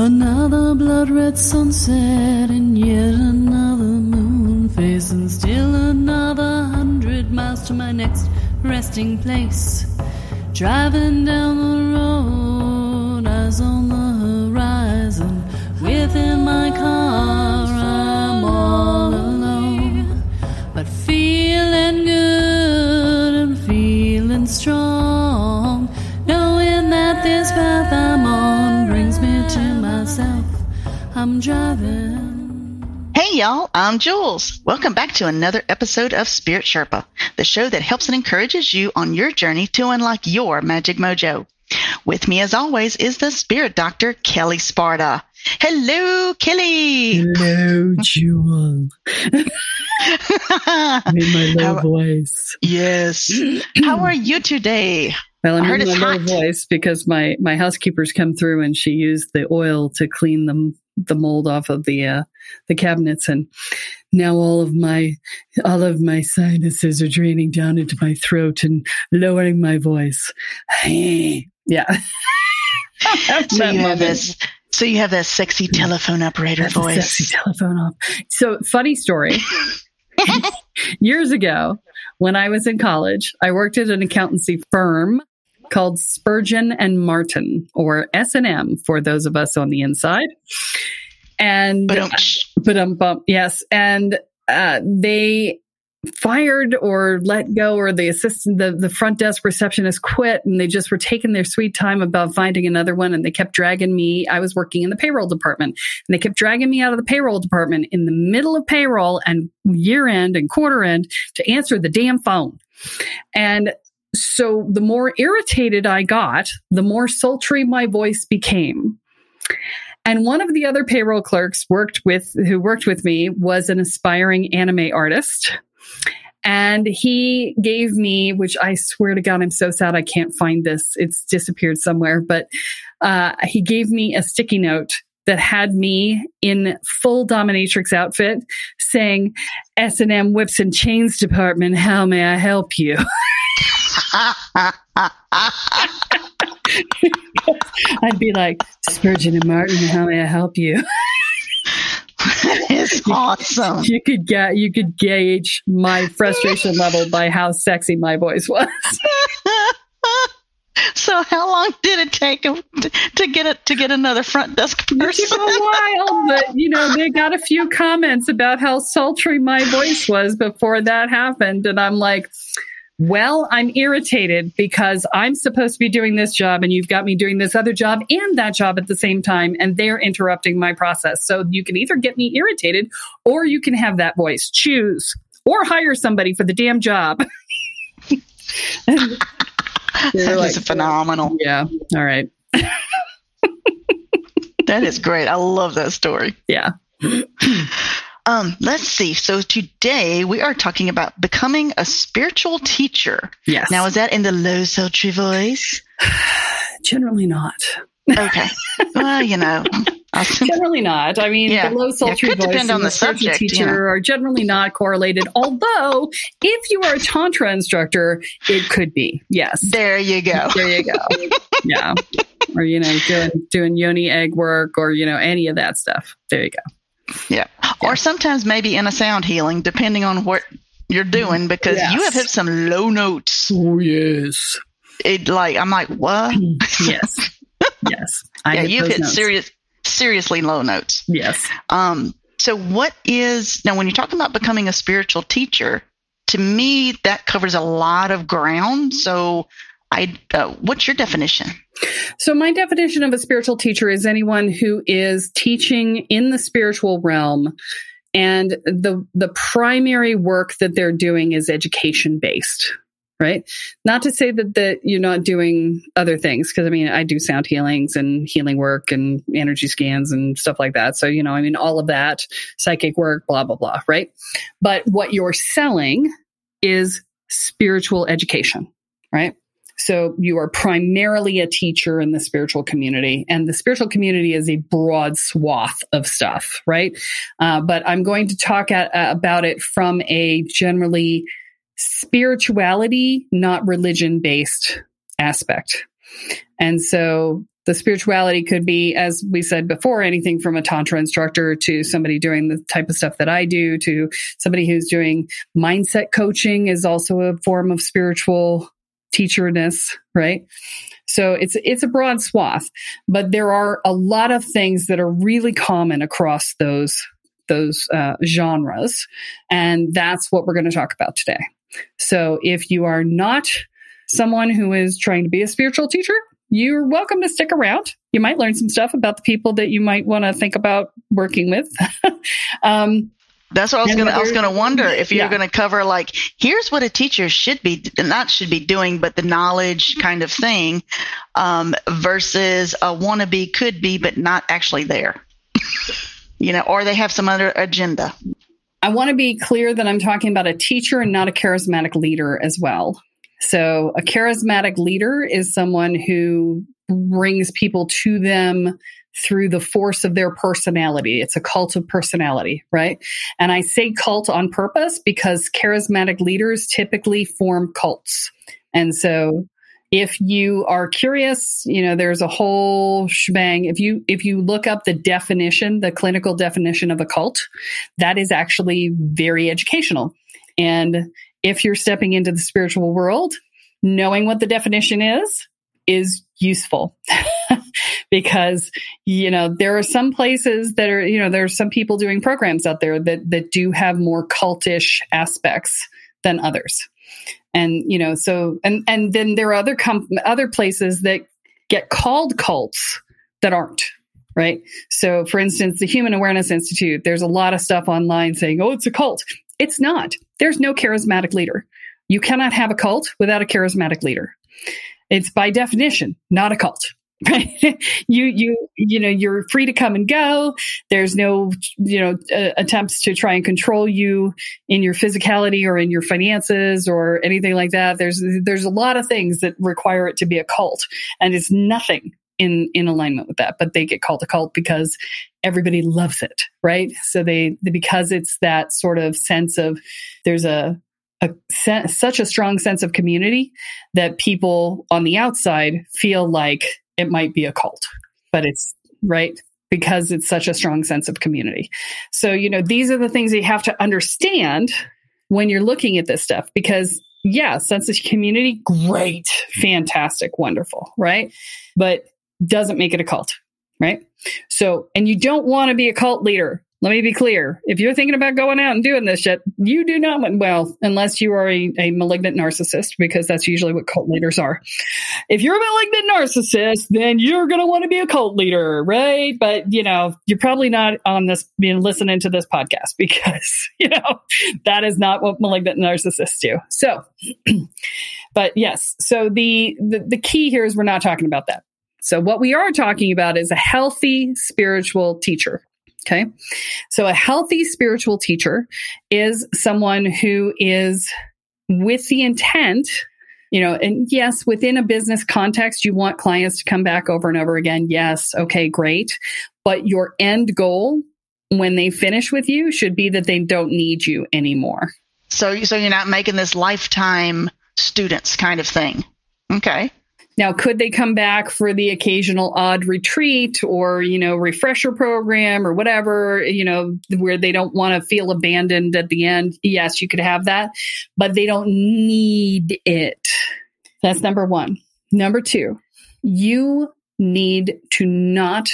Another blood red sunset and yet another moon face and still another hundred miles to my next resting place. Driving down the road, eyes on the horizon. Within my car, I'm all alone, but feeling good and feeling strong, I'm driving. Hey y'all, I'm Jules. Welcome back to another episode of Spirit Sherpa, the show that helps and encourages you on your journey to unlock your magic mojo. With me as always is the spirit doctor, Kelle Sparta. Hello, Kelle. Hello, Jewel. In my low How- voice. yes. How are you today? Well, I'm heard in my low voice because my my housekeeper's come through and she used the oil to clean the the mold off of the uh, the cabinets, and now all of my all of my sinuses are draining down into my throat and lowering my voice. yeah. So you have this so you have that sexy telephone operator That's voice. sexy telephone off. So, funny story. Years ago, when I was in college, I worked at an accountancy firm called Spurgeon and Martin, or S and M, for those of us on the inside. And But um, um bump yes. And uh they fired or let go or the assistant the, the front desk receptionist quit and they just were taking their sweet time about finding another one and they kept dragging me. I was working in the payroll department and they kept dragging me out of the payroll department in the middle of payroll and year end and quarter end to answer the damn phone. And so the more irritated i got the more sultry my voice became and one of the other payroll clerks worked with who worked with me was an aspiring anime artist. And he gave me, which I swear to God, I'm so sad I can't find this. It's disappeared somewhere, but uh, he gave me a sticky note that had me in full dominatrix outfit saying, S&M whips and chains department, how may I help you? I'd be like, Spurgeon and Martin, how may I help you? it's awesome. you could get you could gauge my frustration level by how sexy my voice was. so how long did it take him to, to get it to get another front desk It person? took a while, but you know, they got a few comments about how sultry my voice was before that happened. And I'm like, well, I'm irritated because I'm supposed to be doing this job and you've got me doing this other job and that job at the same time, and they're interrupting my process. So you can either get me irritated or you can have that voice. Choose. Or hire somebody for the damn job. They're That like, is phenomenal. yeah. All right. That is great. I love that story. Yeah. Um, let's see. So today we are talking about becoming a spiritual teacher. Yes. Now, is that in the low sultry voice? generally not. Okay. well, you know, Generally not. I mean, Yeah. the low sultry voice depend and on the subject, you teacher know. are generally not correlated. Although, if you are a tantra instructor, it could be. Yes. there you go. There you go. yeah. Or you know, doing doing yoni egg work, or you know, any of that stuff. There you go. Yeah. Or sometimes maybe in a sound healing, depending on what you're doing, because Yes. you have hit some low notes. Oh yes. It like I'm like, what? yes. Yes. I yeah, you've hit notes. serious, seriously low notes. Yes. Um, so what is now when you're talking about becoming a spiritual teacher? To me, that covers a lot of ground. So, I uh, what's your definition? So, my definition of a spiritual teacher is anyone who is teaching in the spiritual realm, and the the primary work that they're doing is education based. Right. Not to say that that you're not doing other things, because I mean, I do sound healings and healing work and energy scans and stuff like that. So, you know, I mean, all of that, psychic work, blah blah blah. Right. But what you're selling is spiritual education. Right. So you are primarily a teacher in the spiritual community, and the spiritual community is a broad swath of stuff, right? Uh, but I'm going to talk at, uh, about it from a generally spirituality, not religion based aspect. And so The spirituality could be, as we said before, anything from a Tantra instructor to somebody doing the type of stuff that I do to somebody who's doing mindset coaching is also a form of spiritual teacherness, right? So it's it's a broad swath, but there are a lot of things that are really common across those those uh, genres, and that's what we're going to talk about today. So if you are not someone who is trying to be a spiritual teacher, you're welcome to stick around. You might learn some stuff about the people that you might want to think about working with. um, that's what I was going to. I was going to wonder if you're yeah. going to cover like here's what a teacher should be not should be doing, but the knowledge kind of thing, um, versus a wannabe could be, but not actually there. you know, or they have some other agenda. I want to be clear that I'm talking about a teacher and not a charismatic leader as well. So, a charismatic leader is someone who brings people to them through the force of their personality. It's a cult of personality, right? And I say cult on purpose because charismatic leaders typically form cults. And so if you are curious, you know, there's a whole shebang. If you if you look up the definition, the clinical definition of a cult, that is actually very educational. And if you're stepping into the spiritual world, knowing what the definition is is useful because you know there are some places that are you know there are some people doing programs out there that that do have more cultish aspects than others and you know so and and then there are other com- other places that get called cults that aren't right? So for instance the human awareness institute there's a lot of stuff online saying oh it's a cult. It's not. There's no charismatic leader. You cannot have a cult without a charismatic leader. It's by definition not a cult. Right? you you you know you're free to come and go. There's no you know uh, attempts to try and control you in your physicality or in your finances or anything like that. There's there's a lot of things that require it to be a cult, and it's nothing in in alignment with that. But they get called a cult because everybody loves it, right? So they because it's that sort of sense of there's a a such a strong sense of community that people on the outside feel like it might be a cult, but it's right because it's such a strong sense of community. So, you know, these are the things that you have to understand when you're looking at this stuff because yeah, sense of community, great, fantastic, wonderful, right? But doesn't make it a cult, right? So, and you don't want to be a cult leader let me be clear. If you're thinking about going out and doing this shit, you do not want, well, unless you are a, a malignant narcissist, because that's usually what cult leaders are. If you're a malignant narcissist, then you're going to want to be a cult leader, right? But, you know, you're probably not on this, being listening to this podcast because, you know, that is not what malignant narcissists do. So, but yes, so the, the, the key here is we're not talking about that. So what we are talking about is a healthy spiritual teacher. Okay. So a healthy spiritual teacher is someone who is with the intent, you know, and yes, within a business context, you want clients to come back over and over again. Yes. Okay, great. But your end goal when they finish with you should be that they don't need you anymore. So, so you're not making this lifetime students kind of thing. Okay. Now, could they come back for the occasional odd retreat or, you know, refresher program or whatever, you know, where they don't want to feel abandoned at the end? Yes, you could have that, but they don't need it. That's number one. Number two, you need to not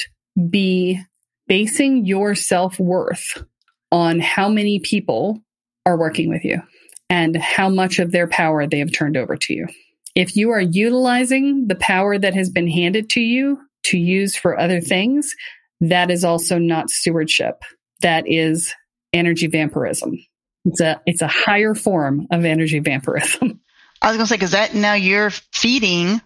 be basing your self worth on how many people are working with you and how much of their power they have turned over to you. If you are utilizing the power that has been handed to you to use for other things, that is also not stewardship. That is energy vampirism. It's a it's a higher form of energy vampirism. I was gonna say because that now you're feeding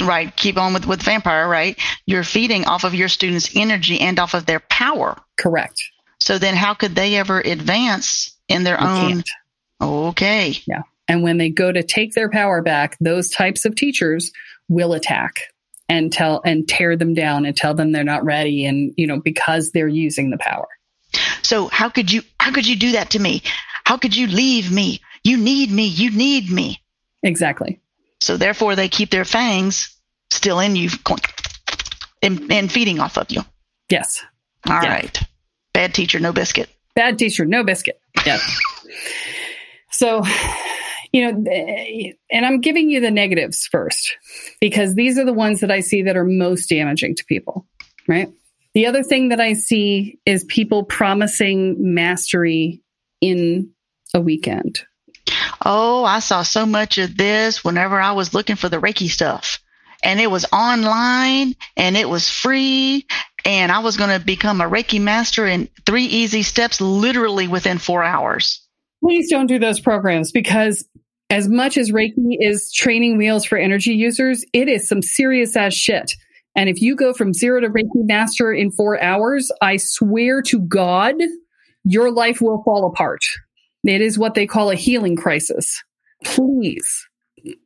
right. Keep on with with vampire right. You're feeding off of your students' energy and off of their power. Correct. So then, how could they ever advance in their you own? Can't. Okay. Yeah. And when they go to take their power back, those types of teachers will attack and tell and tear them down and tell them they're not ready and you know because they're using the power. So how could you how could you do that to me? How could you leave me? You need me. You need me. Exactly. So therefore they keep their fangs still in you and, and feeding off of you. Yes. All right. Bad teacher, no biscuit. Bad teacher, no biscuit. Yes. so, you know, and I'm giving you the negatives first because these are the ones that I see that are most damaging to people, right? The other thing that I see is people promising mastery in a weekend. Oh, I saw so much of this whenever I was looking for the Reiki stuff. And it was online and it was free. And I was going to become a Reiki master in three easy steps, literally within four hours. Please don't do those programs because as much as Reiki is training wheels for energy users, it is some serious ass shit. And if you go from zero to Reiki master in four hours, I swear to God, your life will fall apart. It is what they call a healing crisis. Please,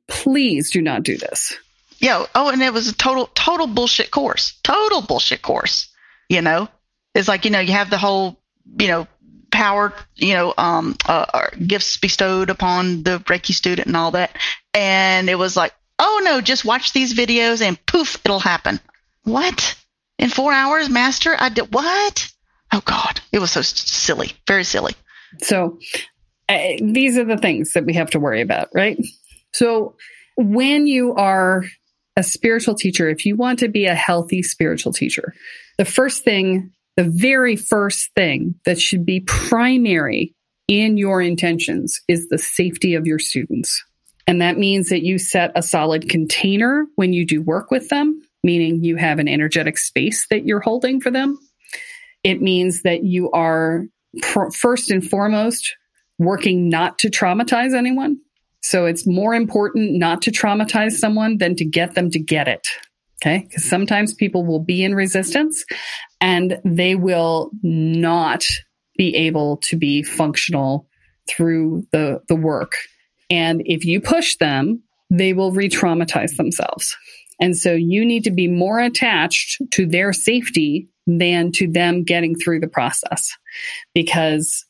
please do not do this. Yeah. Oh, and it was a total, total bullshit course. Total bullshit course. You know, it's like, you know, you have the whole, you know, power, you know, um, uh, uh gifts bestowed upon the Reiki student and all that. And it was like, oh no, just watch these videos and poof, it'll happen. What? In four hours, master? I did what? Oh God, it was so silly, very silly. So uh, these are the things that we have to worry about, right? So when you are a spiritual teacher, if you want to be a healthy spiritual teacher, the first thing, the very first thing that should be primary in your intentions is the safety of your students. And that means that you set a solid container when you do work with them, meaning you have an energetic space that you're holding for them. It means that you are pr- first and foremost working not to traumatize anyone. So it's more important not to traumatize someone than to get them to get it. Okay. Because sometimes people will be in resistance and they will not be able to be functional through the, the work. And if you push them, they will re traumatize themselves. And so you need to be more attached to their safety than to them getting through the process because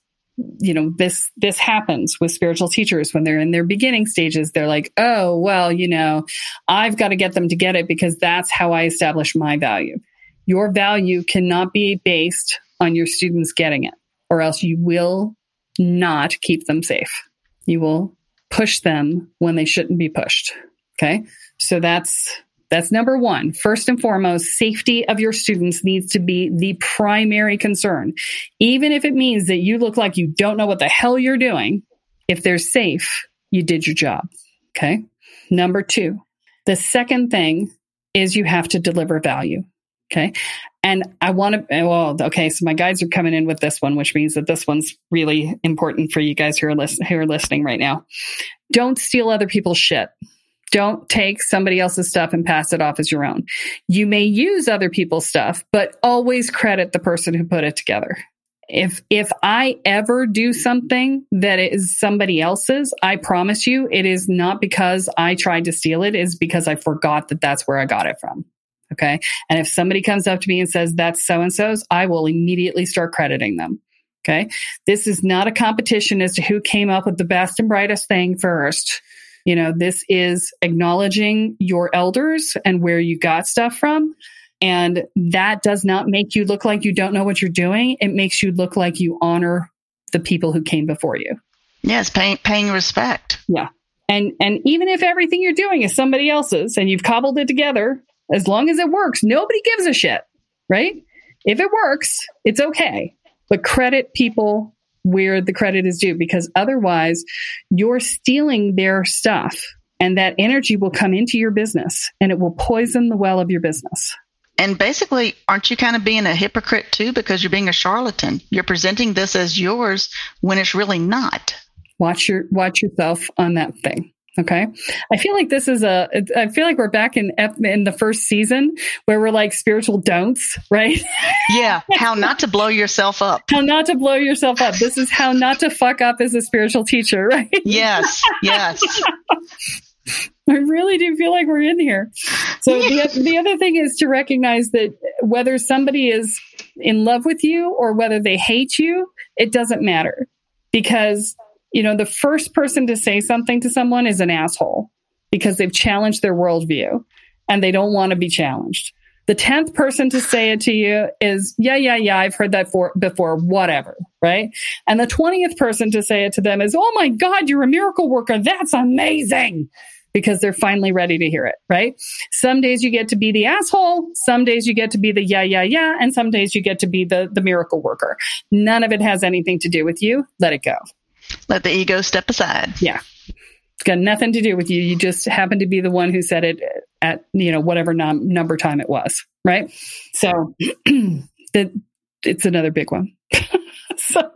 you know this this happens with spiritual teachers when they're in their beginning stages. They're like oh well you know i've got to get them to get it because that's how i establish my value. Your value cannot be based on your students getting it or else you will not keep them safe. You will push them when they shouldn't be pushed. Okay? So that's that's number one. First and foremost, safety of your students needs to be the primary concern. Even if it means that you look like you don't know what the hell you're doing, if they're safe, you did your job. Okay. Number two, the second thing is you have to deliver value. Okay. And I want to, well, okay. So my guides are coming in with this one, which means that this one's really important for you guys who are, listen, who are listening right now. Don't steal other people's shit. Don't take somebody else's stuff and pass it off as your own. You may use other people's stuff, but always credit the person who put it together. If if I ever do something that is somebody else's, I promise you it is not because I tried to steal it, it's because I forgot that that's where I got it from. Okay? And if somebody comes up to me and says that's so and so's, I will immediately start crediting them. Okay? This is not a competition as to who came up with the best and brightest thing first you know, this is acknowledging your elders and where you got stuff from. And that does not make you look like you don't know what you're doing. It makes you look like you honor the people who came before you. Yes, paying paying respect. Yeah. And and even if everything you're doing is somebody else's and you've cobbled it together, as long as it works, nobody gives a shit, right? If it works, it's okay. But credit people where the credit is due because otherwise you're stealing their stuff and that energy will come into your business and it will poison the well of your business. And basically, aren't you kind of being a hypocrite too because you're being a charlatan? You're presenting this as yours when it's really not. Watch your watch yourself on that thing. Okay. I feel like this is a, I feel like we're back in, in the first season where we're like spiritual don'ts, right? Yeah. How not to blow yourself up. How not to blow yourself up. This is how not to fuck up as a spiritual teacher, right? Yes. Yes. I really do feel like we're in here. So the, the other thing is to recognize that whether somebody is in love with you or whether they hate you, it doesn't matter because you know, the first person to say something to someone is an asshole because they've challenged their worldview and they don't want to be challenged. The 10th person to say it to you is, yeah, yeah, yeah, I've heard that for, before, whatever, right? And the 20th person to say it to them is, oh my God, you're a miracle worker. That's amazing because they're finally ready to hear it, right? Some days you get to be the asshole. Some days you get to be the yeah, yeah, yeah. And some days you get to be the, the miracle worker. None of it has anything to do with you. Let it go. Let the ego step aside. Yeah. It's got nothing to do with you. You just happen to be the one who said it at, you know, whatever num- number time it was, right? So that it's another big one. so.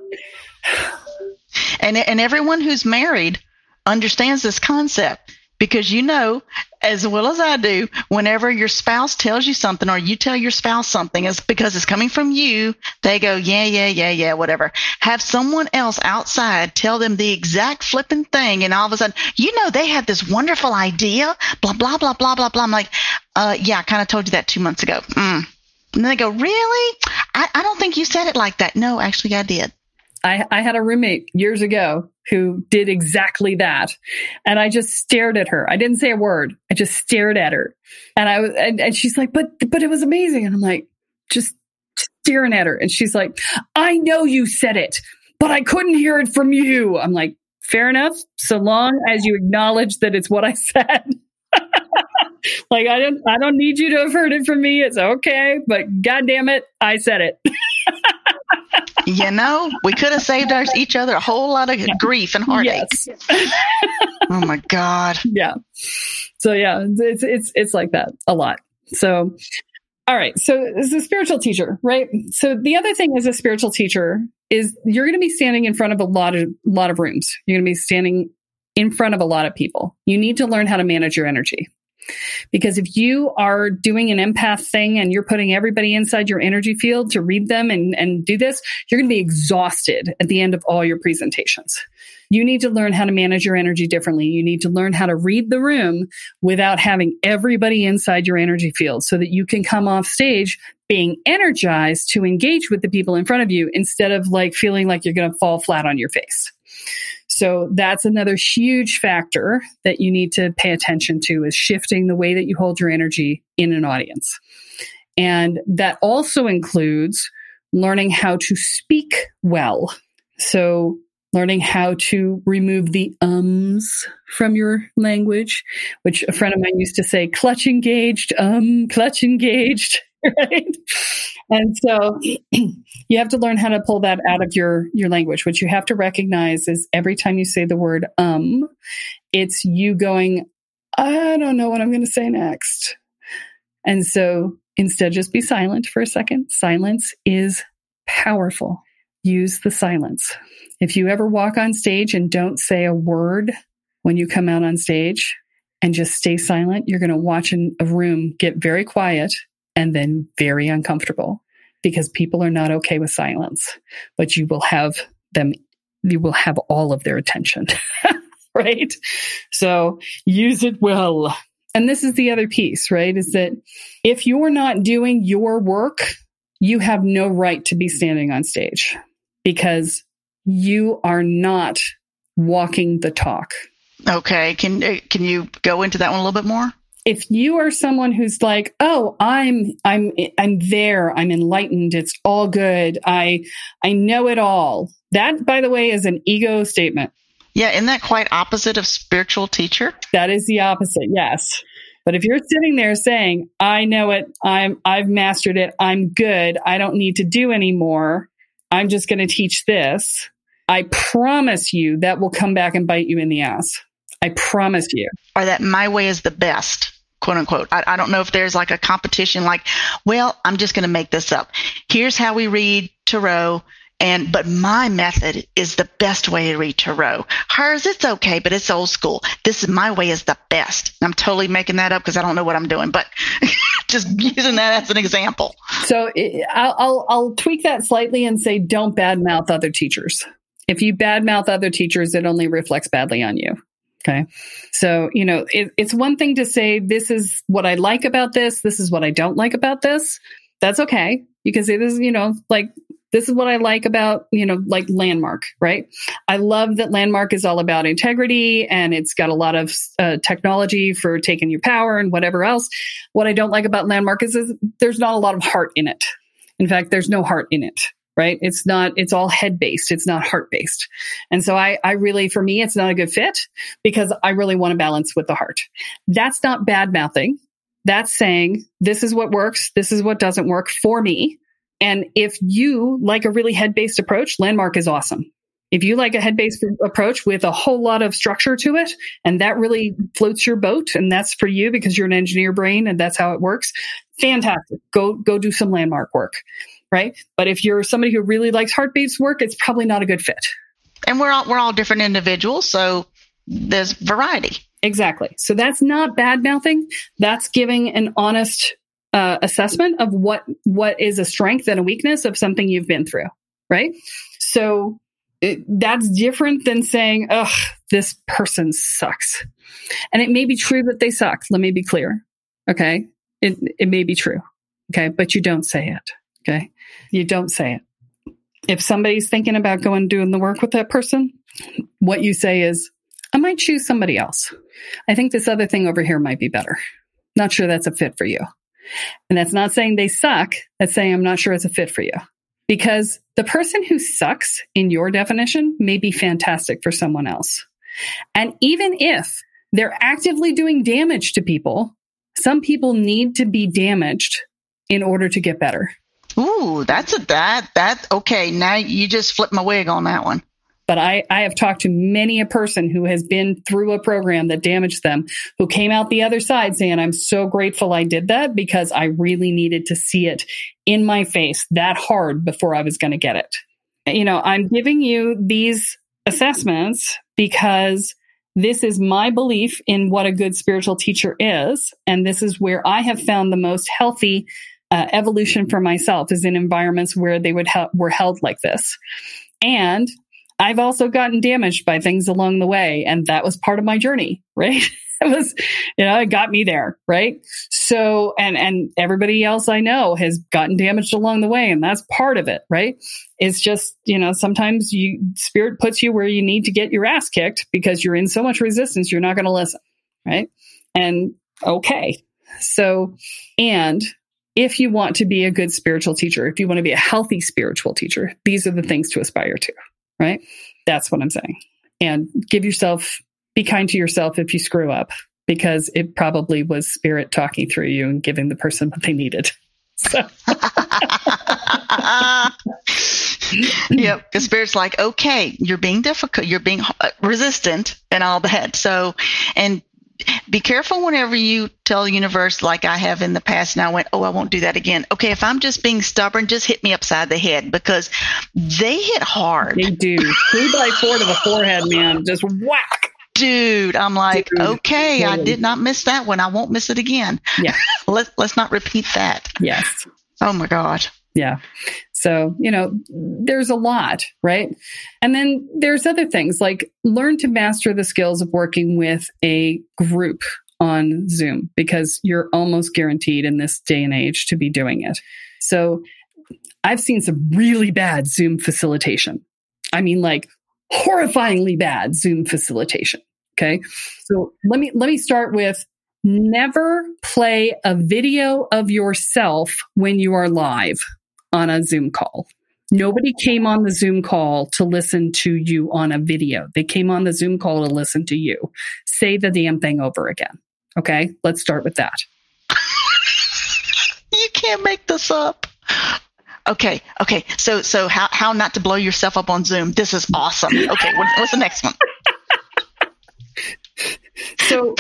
And, and everyone who's married understands this concept because you know as well as I do, whenever your spouse tells you something or you tell your spouse something, it's because it's coming from you. They go, yeah, yeah, yeah, yeah, whatever. Have someone else outside tell them the exact flipping thing. And all of a sudden, you know, they have this wonderful idea, blah, blah, blah, blah, blah, blah. I'm like, uh, yeah, I kind of told you that two months ago. Mm. And they go, really? I, I don't think you said it like that. No, actually, I did. I, I had a roommate years ago who did exactly that. And I just stared at her. I didn't say a word. I just stared at her. And I was, and, and she's like, but, but it was amazing. And I'm like, just staring at her. And she's like, I know you said it, but I couldn't hear it from you. I'm like, fair enough. So long as you acknowledge that it's what I said. like I don't I don't need you to have heard it from me. It's okay, but god damn it, I said it. you know, we could have saved our, each other a whole lot of grief and heartache. Yes. oh my God. Yeah. So yeah, it's it's it's like that a lot. So all right. So as a spiritual teacher, right? So the other thing as a spiritual teacher is you're going to be standing in front of a lot of lot of rooms. You're going to be standing in front of a lot of people. You need to learn how to manage your energy. Because if you are doing an empath thing and you're putting everybody inside your energy field to read them and, and do this, you're going to be exhausted at the end of all your presentations. You need to learn how to manage your energy differently. You need to learn how to read the room without having everybody inside your energy field so that you can come off stage being energized to engage with the people in front of you instead of like feeling like you're going to fall flat on your face. So that's another huge factor that you need to pay attention to is shifting the way that you hold your energy in an audience. And that also includes learning how to speak well. So learning how to remove the ums from your language, which a friend of mine used to say, clutch engaged, um, clutch engaged. right? And so you have to learn how to pull that out of your your language. What you have to recognize is every time you say the word um, it's you going, I don't know what I'm going to say next. And so instead just be silent for a second. Silence is powerful. Use the silence. If you ever walk on stage and don't say a word when you come out on stage and just stay silent, you're going to watch a room get very quiet and then very uncomfortable because people are not okay with silence, but you will have them, you will have all of their attention, right? So use it well. And this is the other piece, right? Is that if you're not doing your work, you have no right to be standing on stage because you are not walking the talk. Okay, can uh, can you go into that one a little bit more? If you are someone who's like, "Oh, I'm I'm I'm there. I'm enlightened. It's all good. I I know it all." That by the way is an ego statement. Yeah, isn't that quite opposite of spiritual teacher? That is the opposite. Yes. But if you're sitting there saying, "I know it. I'm I've mastered it. I'm good. I don't need to do anymore. I'm just going to teach this." I promise you that will come back and bite you in the ass. I promise you. Or that my way is the best, quote unquote. I, I don't know if there's like a competition like, well, I'm just going to make this up. Here's how we read Tarot. And, but my method is the best way to read Tarot. Hers, it's okay, but it's old school. This is my way is the best. I'm totally making that up because I don't know what I'm doing, but just using that as an example. So I'll, I'll, I'll tweak that slightly and say, don't badmouth other teachers. If you badmouth other teachers, it only reflects badly on you. Okay. So, you know, it, it's one thing to say, this is what I like about this. This is what I don't like about this. That's okay You can because it is, you know, like this is what I like about, you know, like Landmark, right? I love that Landmark is all about integrity and it's got a lot of uh, technology for taking your power and whatever else. What I don't like about Landmark is, is there's not a lot of heart in it. In fact, there's no heart in it right? It's not, it's all head based. It's not heart based. And so I, I really, for me, it's not a good fit because I really want to balance with the heart. That's not bad mouthing. That's saying this is what works. This is what doesn't work for me. And if you like a really head based approach, Landmark is awesome. If you like a head based approach with a whole lot of structure to it, and that really floats your boat, and that's for you because you're an engineer brain and that's how it works, fantastic. Go, go do some landmark work, right? But if you're somebody who really likes Heartbeat's work, it's probably not a good fit. And we're all, we're all different individuals. So there's variety. Exactly. So that's not bad mouthing. That's giving an honest uh, assessment of what what is a strength and a weakness of something you've been through, right? So it, that's different than saying, "Ugh, this person sucks," and it may be true that they suck. Let me be clear, okay? It it may be true, okay, but you don't say it, okay? You don't say it. If somebody's thinking about going doing the work with that person, what you say is, "I might choose somebody else. I think this other thing over here might be better." Not sure that's a fit for you. And that's not saying they suck. That's saying I'm not sure it's a fit for you. Because the person who sucks in your definition may be fantastic for someone else. And even if they're actively doing damage to people, some people need to be damaged in order to get better. Ooh, that's a that that okay. Now you just flipped my wig on that one. But I, I have talked to many a person who has been through a program that damaged them, who came out the other side saying, I'm so grateful I did that because I really needed to see it in my face that hard before I was going to get it. You know, I'm giving you these assessments because this is my belief in what a good spiritual teacher is. And this is where I have found the most healthy uh, evolution for myself is in environments where they would help, were held like this. And I've also gotten damaged by things along the way. And that was part of my journey, right? it was, you know, it got me there, right? So, and, and everybody else I know has gotten damaged along the way. And that's part of it, right? It's just, you know, sometimes you, spirit puts you where you need to get your ass kicked because you're in so much resistance, you're not going to listen, right? And okay. So, and if you want to be a good spiritual teacher, if you want to be a healthy spiritual teacher, these are the things to aspire to right? That's what I'm saying. And give yourself, be kind to yourself if you screw up, because it probably was spirit talking through you and giving the person what they needed. So. yep. The spirit's like, okay, you're being difficult, you're being uh, resistant and all that. So, and be careful whenever you tell the universe, like I have in the past, and I went, oh, I won't do that again. Okay, if I'm just being stubborn, just hit me upside the head because they hit hard. They do. Three by four to the forehead, man. Just whack. Dude, I'm like, Dude. okay, Dude. I did not miss that one. I won't miss it again. Yeah. let's let's not repeat that. Yes. Oh my God. Yeah. So, you know, there's a lot, right? And then there's other things like learn to master the skills of working with a group on Zoom because you're almost guaranteed in this day and age to be doing it. So, I've seen some really bad Zoom facilitation. I mean, like horrifyingly bad Zoom facilitation. Okay. So let me, let me start with never play a video of yourself when you are live on a Zoom call. Nobody came on the Zoom call to listen to you on a video. They came on the Zoom call to listen to you. Say the damn thing over again. Okay, let's start with that. you can't make this up. Okay, okay. So, so how how not to blow yourself up on Zoom? This is awesome. Okay, what, what's the next one? so,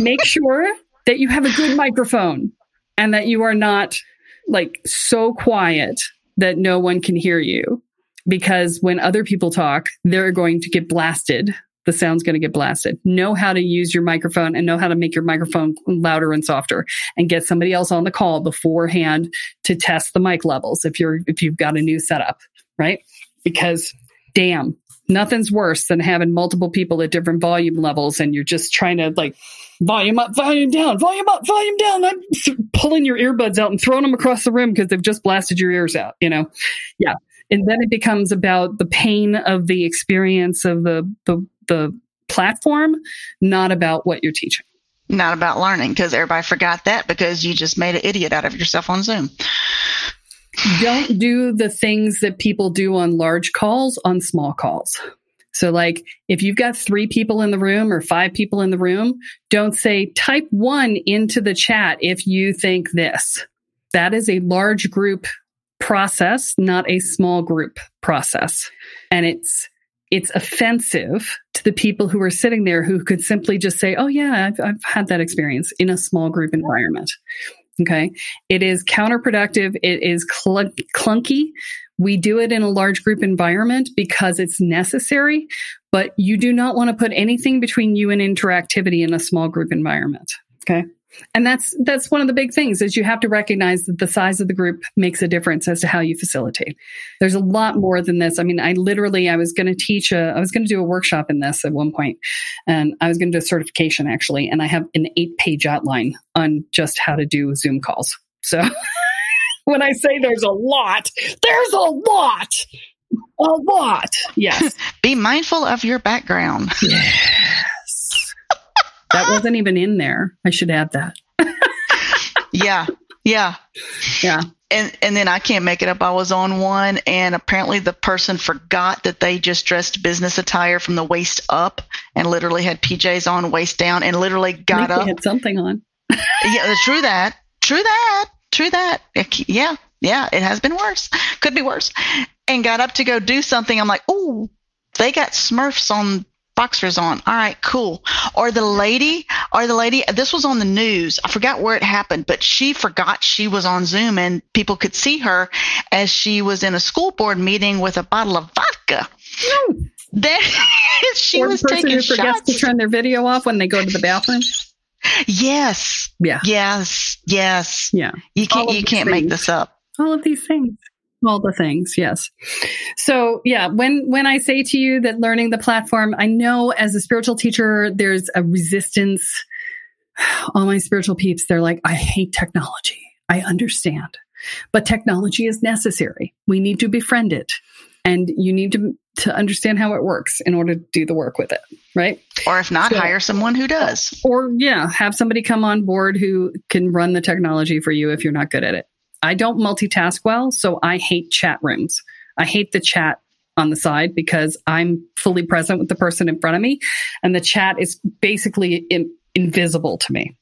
make sure that you have a good microphone and that you are not like so quiet that no one can hear you because when other people talk, they're going to get blasted. The sound's going to get blasted. Know how to use your microphone and know how to make your microphone louder and softer and get somebody else on the call beforehand to test the mic levels if you're, if you've got a new setup, right? Because damn, nothing's worse than having multiple people at different volume levels and you're just trying to like volume up, volume down, volume up, volume down. I'm pulling your earbuds out and throwing them across the room because they've just blasted your ears out, you know? Yeah. And then it becomes about the pain of the experience of the, the, the platform, not about what you're teaching. Not about learning because everybody forgot that because you just made an idiot out of yourself on Zoom. Don't do the things that people do on large calls on small calls. So, like, if you've got three people in the room or five people in the room, don't say type one into the chat if you think this. That is a large group process, not a small group process. And it's, it's offensive to the people who are sitting there who could simply just say, Oh, yeah, I've, I've had that experience in a small group environment. Okay. It is counterproductive. It is clunk- clunky. We do it in a large group environment because it's necessary, but you do not want to put anything between you and interactivity in a small group environment. Okay. And that's, that's one of the big things is you have to recognize that the size of the group makes a difference as to how you facilitate. There's a lot more than this. I mean, I literally, I was going to teach a, I was going to do a workshop in this at one point and I was going to do a certification actually. And I have an eight page outline on just how to do Zoom calls. So when I say there's a lot, there's a lot. A lot. Yes. Be mindful of your background. Yes. That wasn't even in there. I should add that. yeah. Yeah. Yeah. And and then I can't make it up. I was on one and apparently the person forgot that they just dressed business attire from the waist up and literally had PJs on waist down and literally got up. had something on. yeah, uh, true that. True that. True that. Yeah. Yeah. It has been worse. Could be worse. And got up to go do something. I'm like, oh, they got Smurfs on boxers on. All right, cool. Or the lady, or the lady, this was on the news. I forgot where it happened, but she forgot she was on Zoom and people could see her as she was in a school board meeting with a bottle of vodka. No. Then she or was the person taking who forgets shots. to turn their video off when they go to the bathroom. Yes. Yeah. Yes. Yes. Yeah. You can't you can't make this up. all of these things all the things yes. So yeah when when i say to you that learning the platform i know as a spiritual teacher there's a resistance. All my spiritual peeps they're like i hate technology. I understand. But technology is necessary. We need to befriend it. And you need to to understand how it works in order to do the work with it right? Or if not, So- hire someone who does. or yeah, have somebody come on board who can run the technology for you if you're not good at it. I don't multitask well, so I hate chat rooms. I hate the chat on the side because I'm fully present with the person in front of me and the chat is basically in, invisible to me.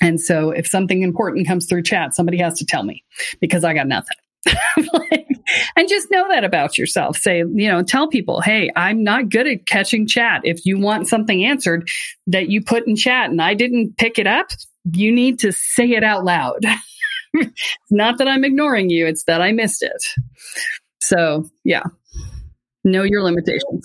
And so if something important comes through chat, somebody has to tell me because I got nothing. Like, and just know that about yourself. Say, you know, tell people, hey, I'm not good at catching chat. If you want something answered that you put in chat and I didn't pick it up, you need to say it out loud. it's not that I'm ignoring you, it's that I missed it. So, yeah, know your limitations.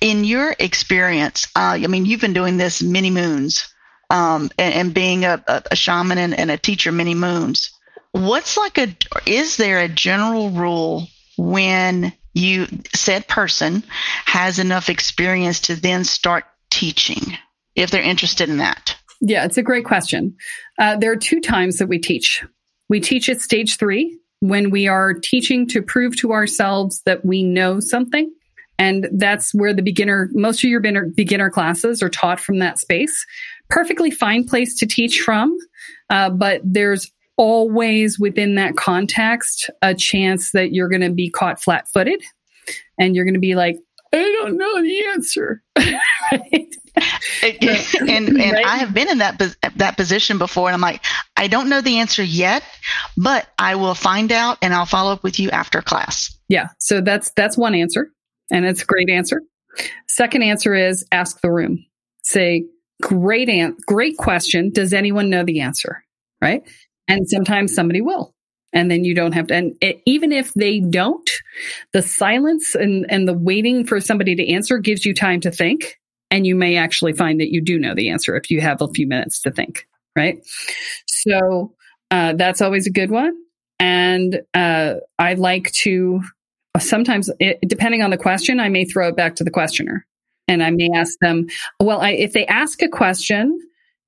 In your experience, uh, I mean, you've been doing this many moons, um, and, and being a, a, shaman and, and a teacher many moons. What's like a? Is there a general rule when you said person has enough experience to then start teaching if they're interested in that? Yeah, it's a great question. Uh, there are two times that we teach. We teach at stage three when we are teaching to prove to ourselves that we know something. And that's where the beginner, most of your beginner, classes are taught from that space. Perfectly fine place to teach from, uh, but there's always within that context a chance that you're going to be caught flat footed and you're going to be like, I don't know the answer. and and Right. I have been in that that position before, and I'm like, I don't know the answer yet, but I will find out, and I'll follow up with you after class. Yeah. So that's that's one answer, and it's a great answer. Second answer is ask the room. Say, great an- great question. Does anyone know the answer? Right. And sometimes somebody will. And then you don't have to, and it, even if they don't, the silence and, and the waiting for somebody to answer gives you time to think. And you may actually find that you do know the answer if you have a few minutes to think. Right. So uh, that's always a good one. And uh, I like to sometimes, it, depending on the question, I may throw it back to the questioner and I may ask them, well, I, if they ask a question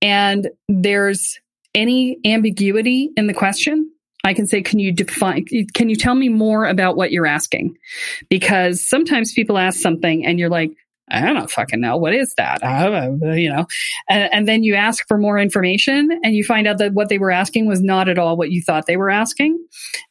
and there's any ambiguity in the question, I can say, can you define, can you tell me more about what you're asking? Because sometimes people ask something and you're like, I don't fucking know. What is that? you know, and, and, then you ask for more information and you find out that what they were asking was not at all what you thought they were asking.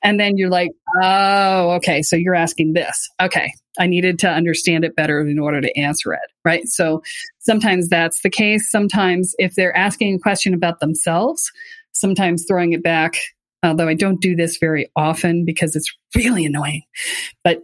And then you're like, oh, okay. So you're asking this. Okay. I needed to understand it better in order to answer it. Right. So sometimes that's the case. Sometimes if they're asking a question about themselves, sometimes throwing it back although I don't do this very often because it's really annoying. But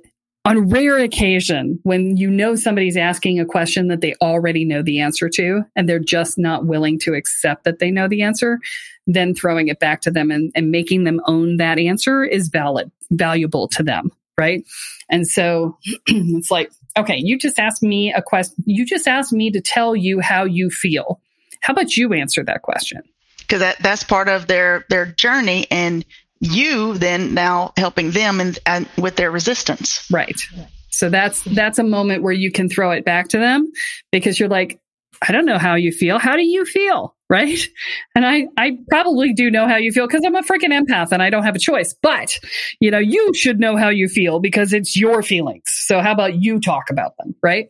on rare occasion, when you know somebody's asking a question that they already know the answer to, and they're just not willing to accept that they know the answer, then throwing it back to them and, and making them own that answer is valid, valuable to them. Right. And so it's like, okay, you just asked me a question. You just asked me to tell you how you feel. How about you answer that question? Because that, that's part of their, their journey. And you then now helping them and, and with their resistance. Right. So that's that's a moment where you can throw it back to them because you're like, I don't know how you feel. How do you feel? right? And I, I probably do know how you feel because I'm a freaking empath and I don't have a choice. But, you know, you should know how you feel because it's your feelings. So how about you talk about them, right?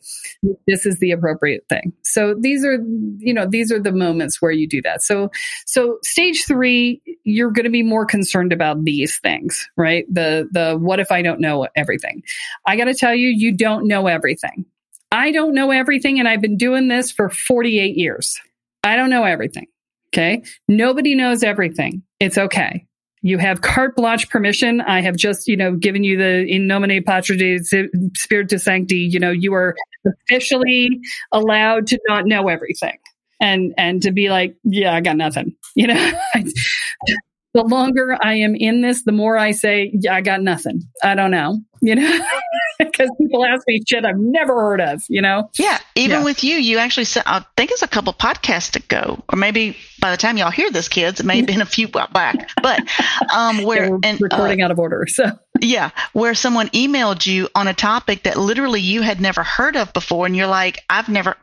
This is the appropriate thing. So these are, you know, these are the moments where you do that. So, so stage three, you're going to be more concerned about these things, right? The, the, what if I don't know everything? I got to tell you, you don't know everything. I don't know everything and I've been doing this for 48 years. I don't know everything. Okay. Nobody knows everything. It's okay. You have carte blanche permission. I have just, you know, given you the in nomine patris spiritus sancti. You know, you are officially allowed to not know everything and and to be like, yeah, I got nothing. You know, the longer I am in this, the more I say, yeah, I got nothing. I don't know, you know, because people ask me shit I've never heard of, you know? Yeah. Even yeah. with you, you actually said, I think it's a couple podcasts ago, or maybe by the time y'all hear this, kids, it may have been a few back, but, um, where, and, recording uh, out of order. So, yeah, where someone emailed you on a topic that literally you had never heard of before. And you're like, I've never,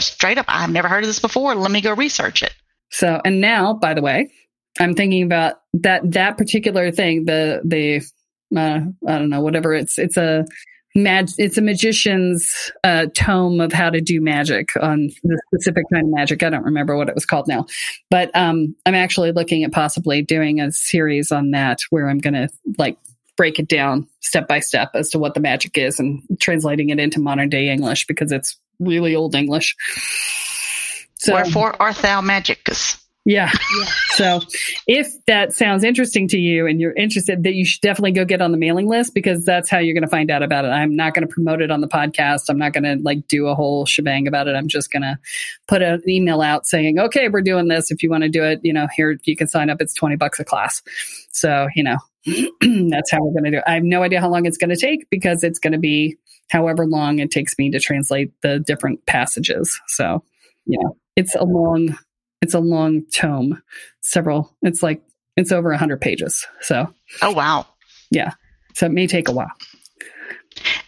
straight up, I've never heard of this before. Let me go research it. So, and now, by the way, I'm thinking about that that particular thing. The the uh, I don't know whatever it's it's a mag it's a magician's uh, tome of how to do magic on the specific kind of magic. I don't remember what it was called now, but um, I'm actually looking at possibly doing a series on that where I'm going to like break it down step by step as to what the magic is and translating it into modern day English because it's really old English. So, Wherefore art thou magicus? Yeah. yeah. So if that sounds interesting to you and you're interested, that you should definitely go get on the mailing list because that's how you're going to find out about it. I'm not going to promote it on the podcast. I'm not going to like do a whole shebang about it. I'm just going to put an email out saying, okay, we're doing this. If you want to do it, you know, here you can sign up. It's 20 bucks a class. So, you know, that's how we're going to do it. I have no idea how long it's going to take because it's going to be however long it takes me to translate the different passages. So, you know, it's a long it's a long tome, several. It's like it's over a hundred pages. So, oh wow, yeah. So it may take a while.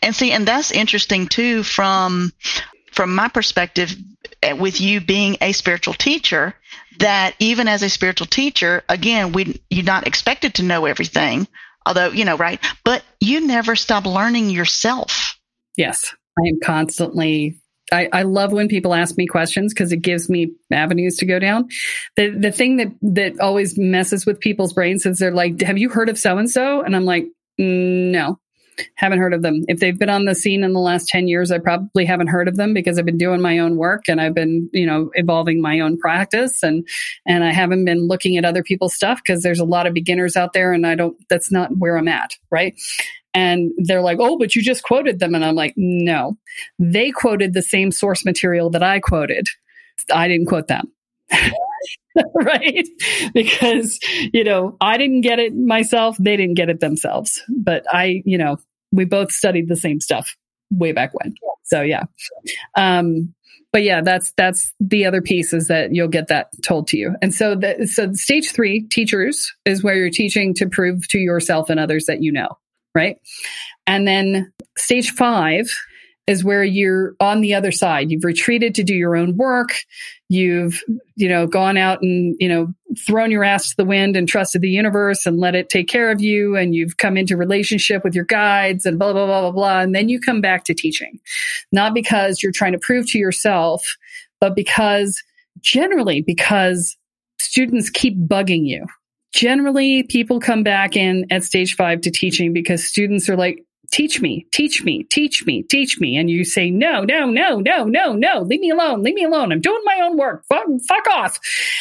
And see, and that's interesting too from from my perspective eh, with you being a spiritual teacher that even as a spiritual teacher again we you're not expected to know everything although you know right but you never stop learning yourself yes i am constantly I, I love when people ask me questions because it gives me avenues to go down. The the thing that that always messes with people's brains is they're like, "Have you heard of so and so?" And I'm like, mm, "No, haven't heard of them. If they've been on the scene in the last 10 years, I probably haven't heard of them because I've been doing my own work and I've been, you know, evolving my own practice and, and I haven't been looking at other people's stuff because there's a lot of beginners out there and I don't, that's not where I'm at. Right. And they're like, oh, but you just quoted them. And I'm like, no, they quoted the same source material that I quoted. I didn't quote them. right? Because, you know, I didn't get it myself. They didn't get it themselves. But I, you know, we both studied the same stuff way back when. So yeah. Um, but yeah, that's that's the other piece is that you'll get that told to you. And so the so stage three, teachers, is where you're teaching to prove to yourself and others that you know right? And then stage five is where you're on the other side. You've retreated to do your own work. You've, you know, gone out and, you know, thrown your ass to the wind and trusted the universe and let it take care of you. And you've come into relationship with your guides and blah, blah, blah, blah, blah. And then you come back to teaching, not because you're trying to prove to yourself, but because generally because students keep bugging you. Generally, people come back in at stage five to teaching because students are like, teach me, teach me, teach me, teach me. And you say, no, no, no, no, no, no, leave me alone, leave me alone. I'm doing my own work. Fuck, fuck off.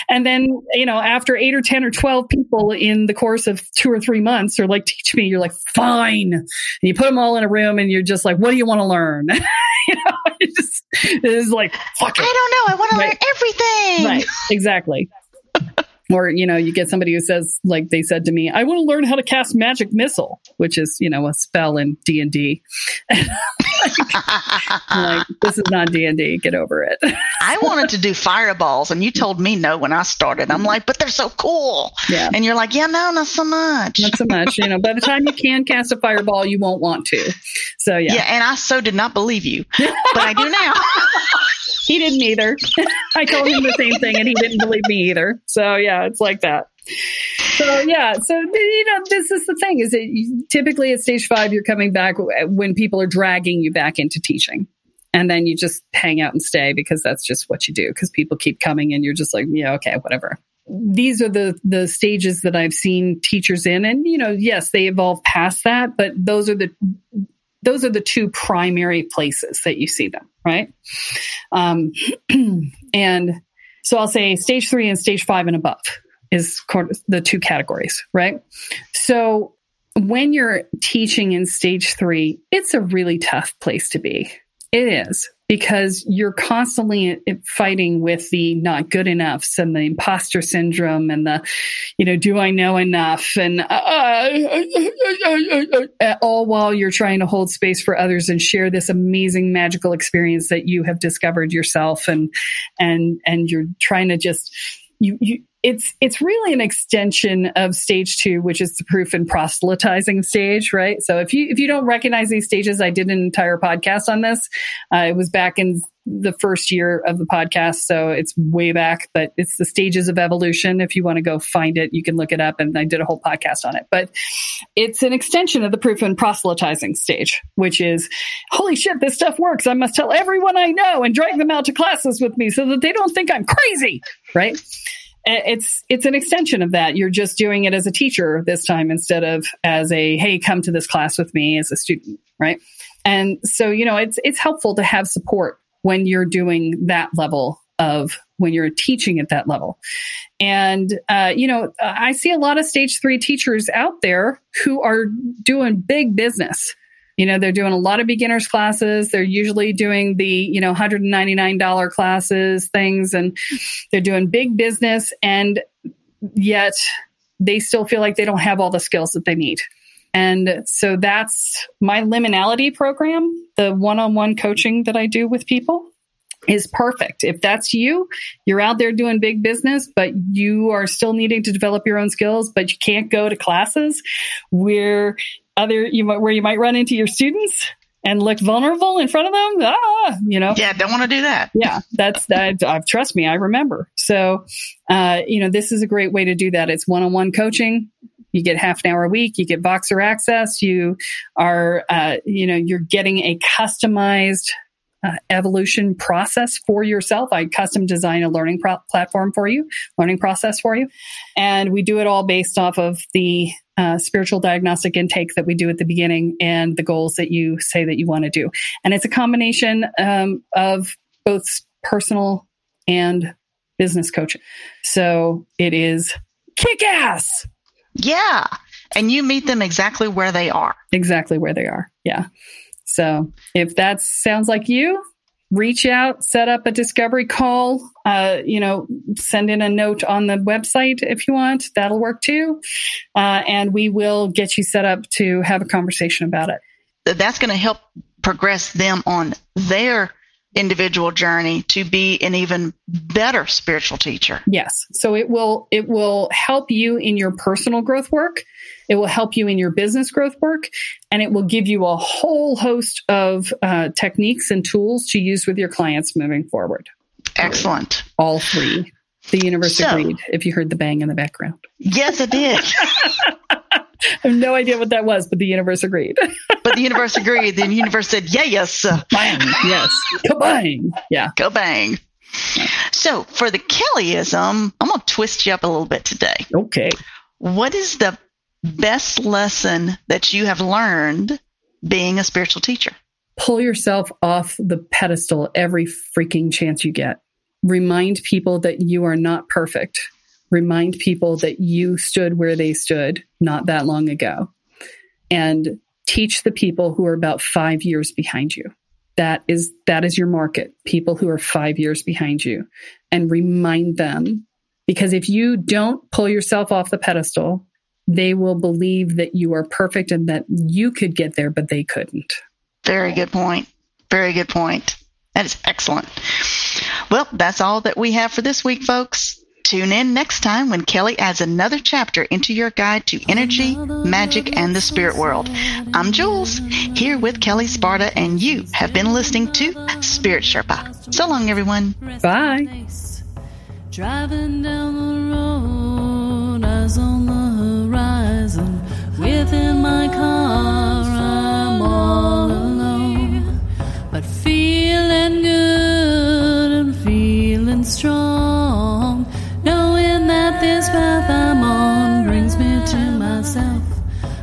And then, you know, after eight or 10 or 12 people in the course of two or three months are like, teach me, you're like, fine. And you put them all in a room and you're just like, what do you want to learn? you know, it just is like, fuck it. I don't know. I want to learn everything. Right. Exactly. or you know you get somebody who says like they said to me i want to learn how to cast magic missile which is you know a spell in d&d like this is not d&d get over it. I wanted to do fireballs and you told me no when i started. I'm like but they're so cool. Yeah. And you're like yeah no not so much. Not so much you know by the time you can cast a fireball you won't want to. So yeah. Yeah and i so did not believe you but i do now he didn't either. I told him the same thing and he didn't believe me either. So yeah it's like that. So yeah so you know this is the thing is that typically at stage five you're coming back when people are dragging you back into teaching. And then you just hang out and stay because that's just what you do because people keep coming and you're just like yeah okay whatever. These are the the stages that I've seen teachers in and you know yes they evolve past that but those are the those are the two primary places that you see them right um, and so I'll say stage 3 and stage 5 and above is the two categories, right? So when you're teaching in stage three, it's a really tough place to be. It is because you're constantly fighting with the not good enoughs and the imposter syndrome and the, you know, do I know enough? And uh, uh, uh, all while you're trying to hold space for others and share this amazing magical experience that you have discovered yourself and, and, and you're trying to just, you, you, it's it's really an extension of stage two, which is the proof and proselytizing stage, right? So if you if you don't recognize these stages, I did an entire podcast on this. Uh, it was back in the first year of the podcast, so it's way back, but it's the stages of evolution. If you want to go find it, you can look it up, and I did a whole podcast on it. But it's an extension of the proof and proselytizing stage, which is, holy shit, this stuff works. I must tell everyone I know and drag them out to classes with me so that they don't think I'm crazy, right? It's it's an extension of that. You're just doing it as a teacher this time instead of as a hey, come to this class with me as a student, right? And so you know it's it's helpful to have support when you're doing that level of when you're teaching at that level. And uh, you know I see a lot of stage three teachers out there who are doing big business you know, they're doing a lot of beginners classes. They're usually doing the, you know, $199 classes, things, and they're doing big business. And yet they still feel like they don't have all the skills that they need. And so that's my liminality program, the one on one coaching that I do with people is perfect. If that's you, you're out there doing big business, but you are still needing to develop your own skills, but you can't go to classes where other you might, where you might run into your students and look vulnerable in front of them. Ah, you know. Yeah, don't want to do that. Yeah, that's that. Uh, trust me, I remember. So, uh, you know, this is a great way to do that. It's one-on-one coaching. You get half an hour a week. You get Voxer access. You are, uh, you know, you're getting a customized uh, evolution process for yourself. I custom design a learning pro- platform for you, learning process for you. And we do it all based off of the uh, spiritual diagnostic intake that we do at the beginning and the goals that you say that you want to do. And it's a combination um, of both personal and business coaching. So it is kick ass. Yeah. And you meet them exactly where they are. Exactly where they are. Yeah. So if that sounds like you, reach out, set up a discovery call, uh, you know, send in a note on the website if you want. That'll work too. Uh, and we will get you set up to have a conversation about it. That's going to help progress them on their individual journey to be an even better spiritual teacher. Yes. So it will it will help you in your personal growth work. It will help you in your business growth work, and it will give you a whole host of uh, techniques and tools to use with your clients moving forward. Excellent. All three. The universe so, agreed. If you heard the bang in the background. Yes, it did. I have no idea what that was, but the universe agreed. but the universe agreed. The universe said, yeah, yes. Bang. Yes. Kabang. Yeah. Go bang. So for the Kellyism, I'm going to twist you up a little bit today. Okay. What is the best lesson that you have learned being a spiritual teacher? Pull yourself off the pedestal every freaking chance you get. Remind people that you are not perfect remind people that you stood where they stood not that long ago and teach the people who are about five years behind you. That is that is your market people who are five years behind you and remind them because if you don't pull yourself off the pedestal they will believe that you are perfect and that you could get there but they couldn't. Very good point. Very good point. That is excellent. Well that's all that we have for this week folks Tune in next time when Kelle adds another chapter into your guide to energy, magic, and the spirit world. I'm Jules, here with Kelle Sparta, and you have been listening to Spirit Sherpa. So long, everyone. Bye. Driving down the road, eyes on the horizon. Within my car, I'm all alone, but feeling good and feeling strong this path I'm on brings me to myself.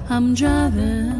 I'm driving.